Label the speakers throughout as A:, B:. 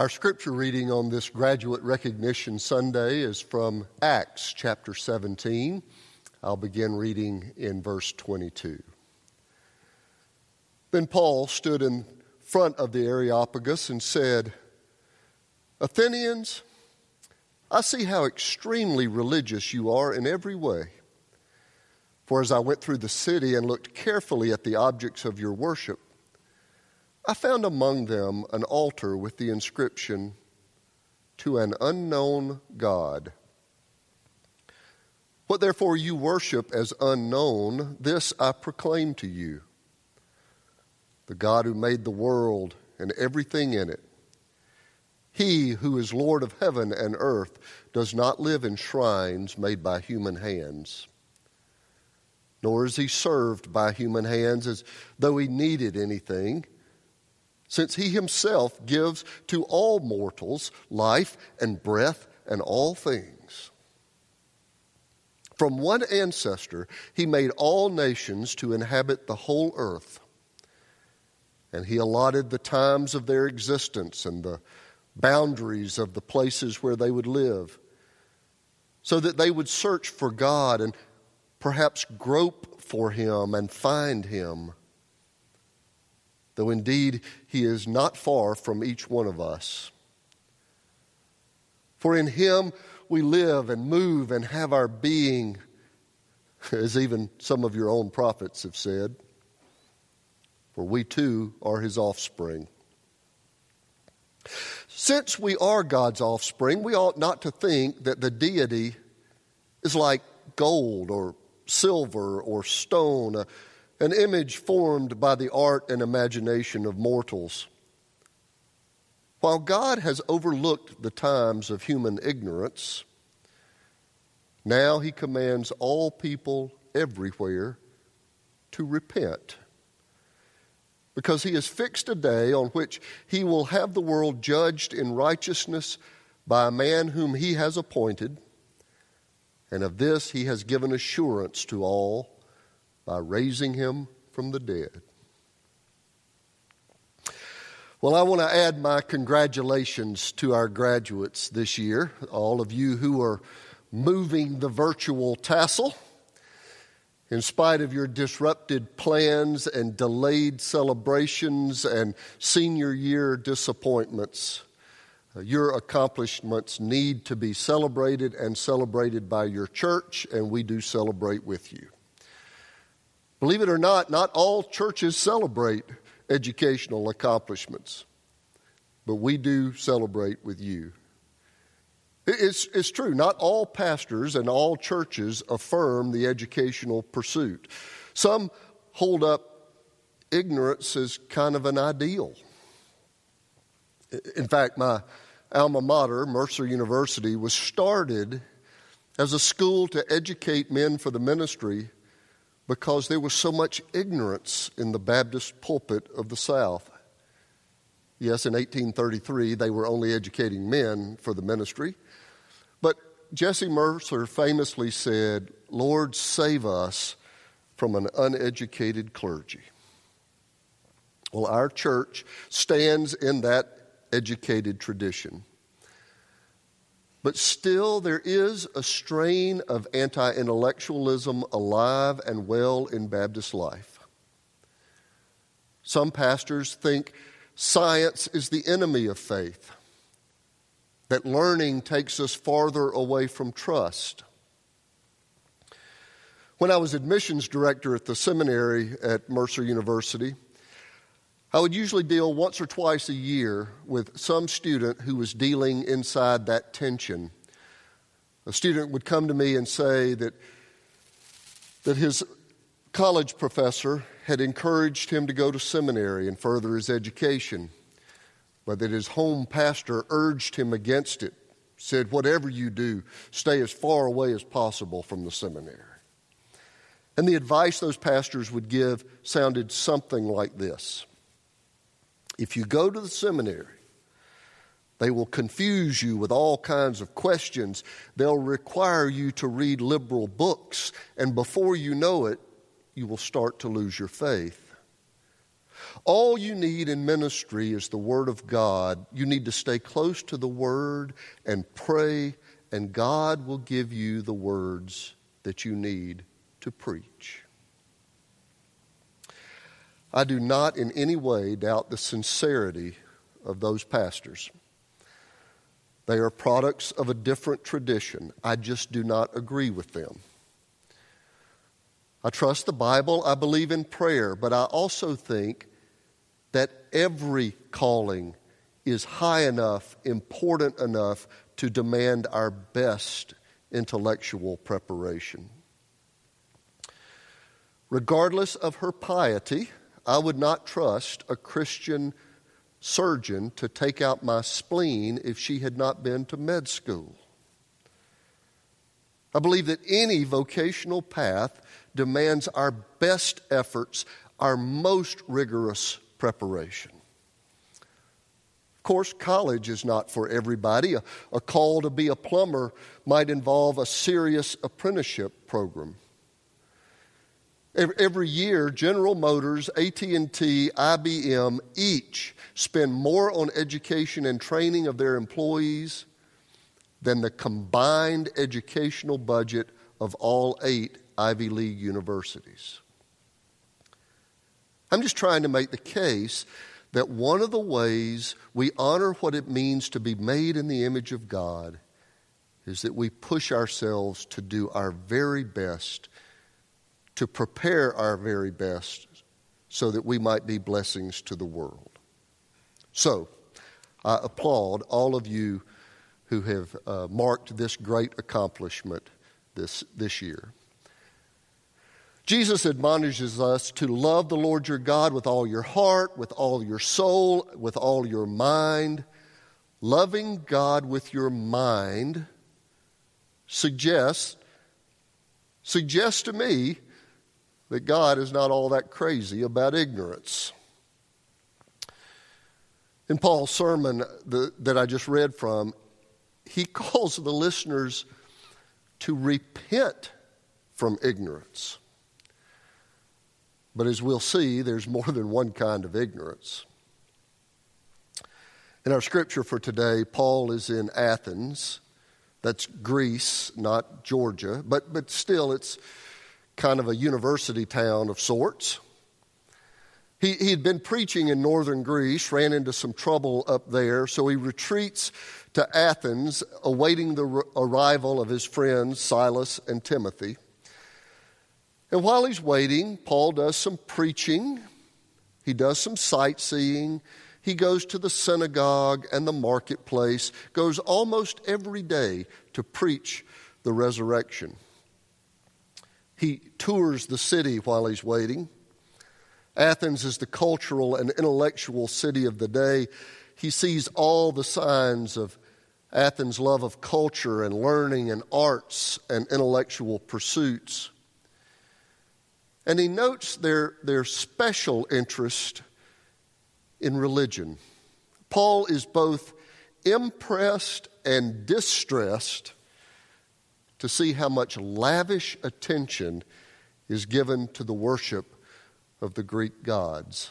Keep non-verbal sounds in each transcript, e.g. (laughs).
A: Our scripture reading on this Graduate Recognition Sunday is from Acts chapter 17. I'll begin reading in verse 22. Then Paul stood in front of the Areopagus and said, Athenians, I see how extremely religious you are in every way. For as I went through the city and looked carefully at the objects of your worship, I found among them an altar with the inscription, To an unknown God. What therefore you worship as unknown, this I proclaim to you. The God who made the world and everything in it, he who is Lord of heaven and earth, does not live in shrines made by human hands. Nor is he served by human hands as though he needed anything since he himself gives to all mortals life and breath and all things. From one ancestor, he made all nations to inhabit the whole earth. And he allotted the times of their existence and the boundaries of the places where they would live, so that they would search for God and perhaps grope for him and find him though indeed he is not far from each one of us. For in him we live and move and have our being, (laughs) as even some of your own prophets have said. For we too are his offspring. Since we are God's offspring, we ought not to think that the deity is like gold or silver or stone an image formed by the art and imagination of mortals. While God has overlooked the times of human ignorance, now he commands all people everywhere to repent. Because he has fixed a day on which he will have the world judged in righteousness by a man whom he has appointed, and of this he has given assurance to all by raising him from the dead. Well, I want to add my congratulations to our graduates this year, all of you who are moving the virtual tassel. In spite of your disrupted plans and delayed celebrations and senior year disappointments, uh, your accomplishments need to be celebrated and celebrated by your church, and we do celebrate with you. Believe it or not, not all churches celebrate educational accomplishments, but we do celebrate with you. It's, it's true, not all pastors and all churches affirm the educational pursuit. Some hold up ignorance as kind of an ideal. In fact, my alma mater, Mercer University, was started as a school to educate men for the ministry because there was so much ignorance in the Baptist pulpit of the South. Yes, in 1833, they were only educating men for the ministry. But Jesse Mercer famously said, Lord, save us from an uneducated clergy. Well, our church stands in that educated tradition. But still, there is a strain of anti intellectualism alive and well in Baptist life. Some pastors think science is the enemy of faith, that learning takes us farther away from trust. When I was admissions director at the seminary at Mercer University, I would usually deal once or twice a year with some student who was dealing inside that tension. A student would come to me and say that, that his college professor had encouraged him to go to seminary and further his education, but that his home pastor urged him against it, said, Whatever you do, stay as far away as possible from the seminary. And the advice those pastors would give sounded something like this If you go to the seminary, they will confuse you with all kinds of questions. They'll require you to read liberal books, and before you know it, you will start to lose your faith. All you need in ministry is the Word of God. You need to stay close to the Word and pray, and God will give you the words that you need to preach. I do not in any way doubt the sincerity of those pastors. They are products of a different tradition. I just do not agree with them. I trust the Bible. I believe in prayer. But I also think that every calling is high enough, important enough to demand our best intellectual preparation. Regardless of her piety, I would not trust a Christian surgeon to take out my spleen if she had not been to med school. I believe that any vocational path demands our best efforts, our most rigorous preparation. Of course, college is not for everybody. A, a, call to be a plumber might involve a serious apprenticeship program. Every, year, General Motors, AT&T, IBM each spend more on education and training of their employees than the combined educational budget of all eight Ivy League universities. I'm just trying to make the case that one of the ways we honor what it means to be made in the image of God is that we push ourselves to do our very best, to prepare our very best, so that we might be blessings to the world. So, I applaud all of you who have uh, marked this great accomplishment this, this year. Jesus admonishes us to love the Lord your God with all your heart, with all your soul, with all your mind. Loving God with your mind suggests suggests to me that God is not all that crazy about ignorance. In Paul's sermon the, that I just read from, he (laughs) calls the listeners to repent from ignorance. But as we'll see, there's more than one kind of ignorance. In our scripture for today, Paul is in Athens. That's Greece, not Georgia, but, but still, it's kind of a university town of sorts. He, he had been preaching in northern Greece, ran into some trouble up there, so he retreats to Athens, awaiting the arrival of his friends Silas and Timothy. And while he's waiting, Paul does some preaching, he does some sightseeing, he goes to the synagogue and the marketplace, goes almost every day to preach the resurrection. He tours the city while he's waiting. Athens is the cultural and intellectual city of the day. He sees all the signs of Athens' love of culture and learning and arts and intellectual pursuits. And he notes their, their special interest in religion. Paul is both impressed and distressed to see how much lavish attention is given to the worship of the Greek gods.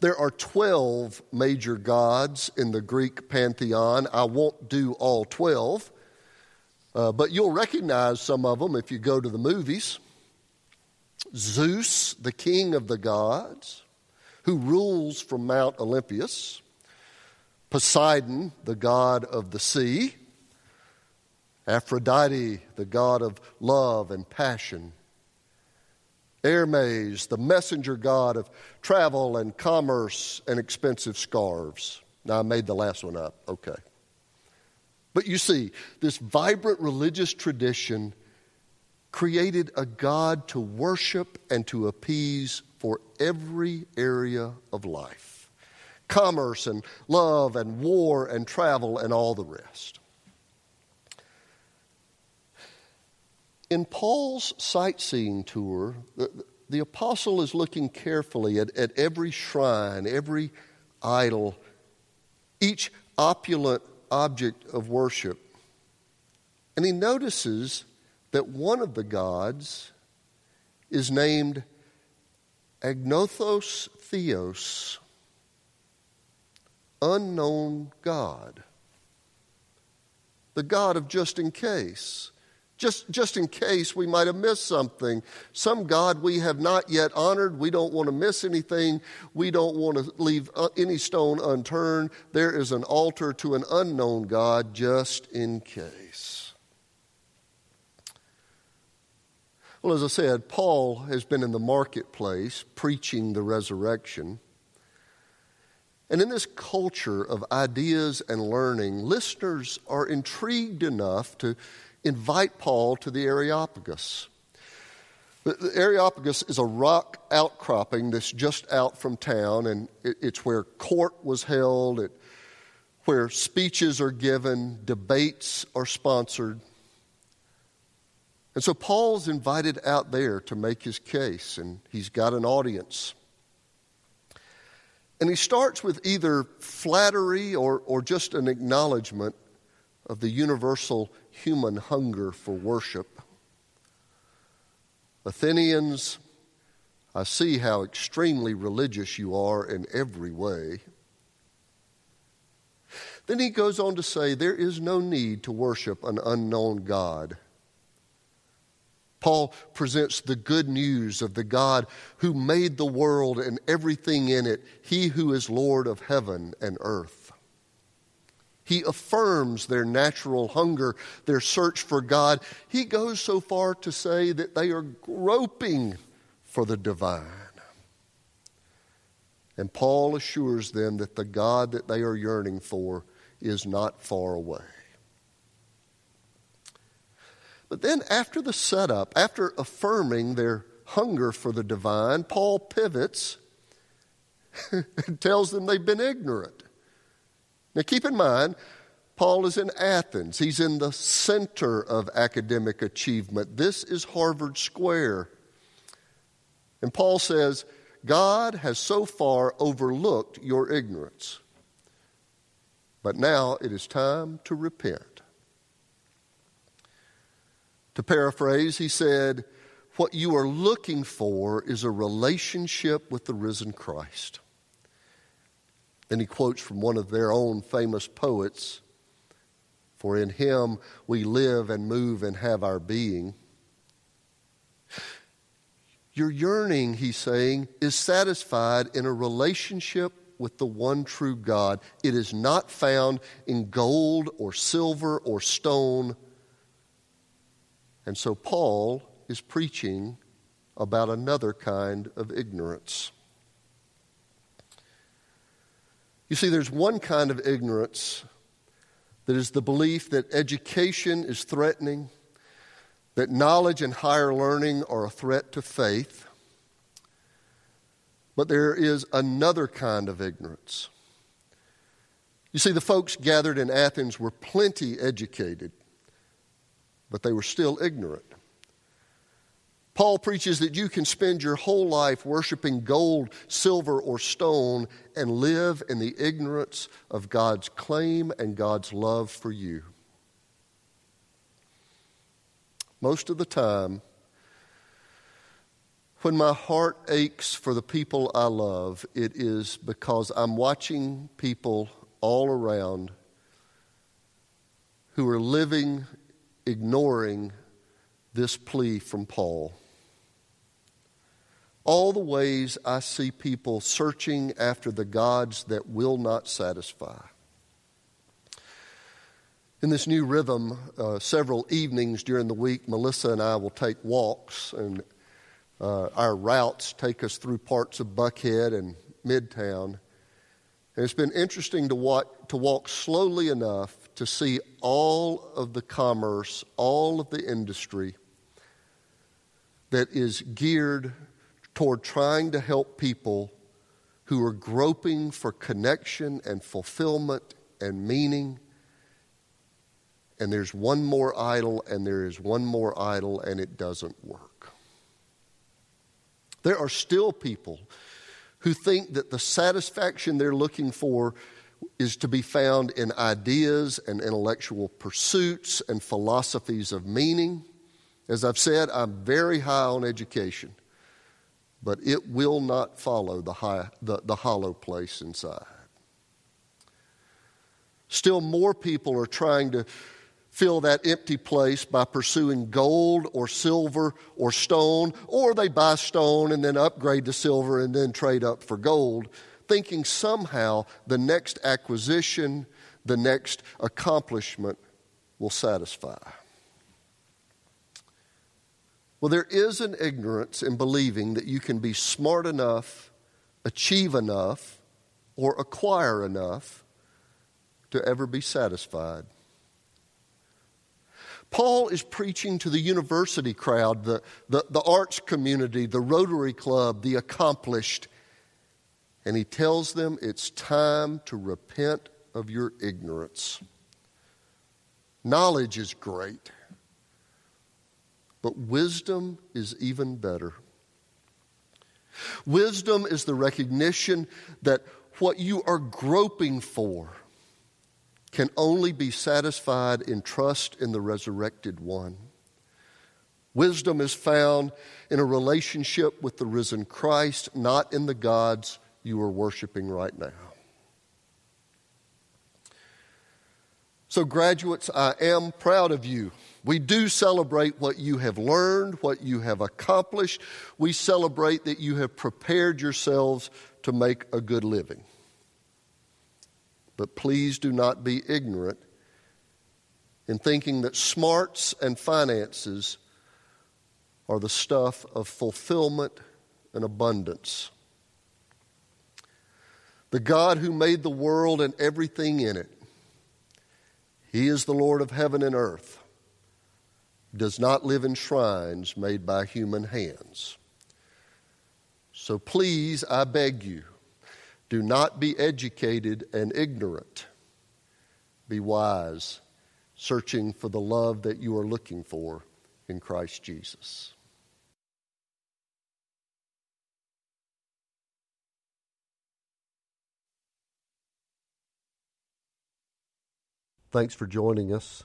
A: There are 12 major gods in the Greek pantheon. I won't do all 12, uh, but you'll recognize some of them if you go to the movies. Zeus, the king of the gods, who rules from Mount Olympus, Poseidon, the god of the sea, Aphrodite, the god of love and passion, Hermes, the messenger god of travel and commerce and expensive scarves. Now, I made the last one up. Okay. But you see, this vibrant religious tradition created a God to worship and to appease for every area of life. commerce and love and war and travel and all the rest. In Paul's sightseeing tour, the, the apostle is looking carefully at, at every shrine, every idol, each opulent object of worship. And he notices that one of the gods is named Agnostos Theos, unknown God, the God of just in case just, just in case we might have missed something. Some God we have not yet honored. We don't want to miss anything. We don't want to leave uh, any stone unturned. There is an altar to an unknown God just in case. Well, as I said, Paul has been in the marketplace preaching the resurrection. And in this culture of ideas and learning, listeners are intrigued enough to invite Paul to the Areopagus. The, Areopagus is a rock outcropping that's just out from town, and it's where court was held, it, where speeches are given, debates are sponsored. And so Paul's invited out there to make his case, and he's got an audience. And he starts with either flattery or, or just an acknowledgement of the universal human hunger for worship. Athenians, I see how extremely religious you are in every way. Then he goes on to say, There is no need to worship an unknown God. Paul presents the good news of the God who made the world and everything in it, he who is Lord of heaven and earth. He affirms their natural hunger, their search for God. He goes so far to say that they are groping for the divine. And Paul assures them that the God that they are yearning for is not far away. But then, after the setup, after affirming their hunger for the divine, Paul pivots (laughs) and tells them they've been ignorant. Now, keep in mind, Paul is in Athens. He's in the center of academic achievement. This is Harvard Square. And Paul says, God has so far overlooked your ignorance. But now it is time to repent. To paraphrase, he said, What you are looking for is a relationship with the risen Christ. Then he quotes from one of their own famous poets For in him we live and move and have our being. Your yearning, he's saying, is satisfied in a relationship with the one true God. It is not found in gold or silver or stone. And so Paul is preaching about another kind of ignorance. You see, there's one kind of ignorance that is the belief that education is threatening, that knowledge and higher learning are a threat to faith. But there is another kind of ignorance. You see, the folks gathered in Athens were plenty educated, but they were still ignorant. Paul preaches that you can spend your whole life worshiping gold, silver, or stone and live in the ignorance of God's claim and God's love for you. Most of the time, when my heart aches for the people I love, it is because I'm watching people all around who are living ignoring this plea from Paul all the ways I see people searching after the gods that will not satisfy. In this new rhythm, uh, several evenings during the week, Melissa and I will take walks, and uh, our routes take us through parts of Buckhead and Midtown. And it's been interesting to to walk slowly enough to see all of the commerce, all of the industry that is geared toward trying to help people who are groping for connection and fulfillment and meaning. And there's one more idol, and there is one more idol, and it doesn't work. There are still people who think that the satisfaction they're looking for is to be found in ideas and intellectual pursuits and philosophies of meaning. As I've said, I'm very high on education, but it will not follow the, high, the, the hollow place inside. Still more people are trying to fill that empty place by pursuing gold or silver or stone, or they buy stone and then upgrade to silver and then trade up for gold thinking somehow the next acquisition, the next accomplishment will satisfy. Well, there is an ignorance in believing that you can be smart enough, achieve enough, or acquire enough to ever be satisfied. Paul is preaching to the university crowd, the, the, the arts community, the Rotary Club, the accomplished, and he tells them it's time to repent of your ignorance. Knowledge is great, but wisdom is even better. Wisdom is the recognition that what you are groping for can only be satisfied in trust in the resurrected one. Wisdom is found in a relationship with the risen Christ, not in the gods you are worshiping right now. So, graduates, I am proud of you. We do celebrate what you have learned, what you have accomplished. We celebrate that you have prepared yourselves to make a good living. But please do not be ignorant in thinking that smarts and finances are the stuff of fulfillment and abundance. The God who made the world and everything in it, He is the Lord of heaven and earth, does not live in shrines made by human hands. So please, I beg you, do not be educated and ignorant. Be wise, searching for the love that you are looking for in Christ Jesus. Thanks for joining us.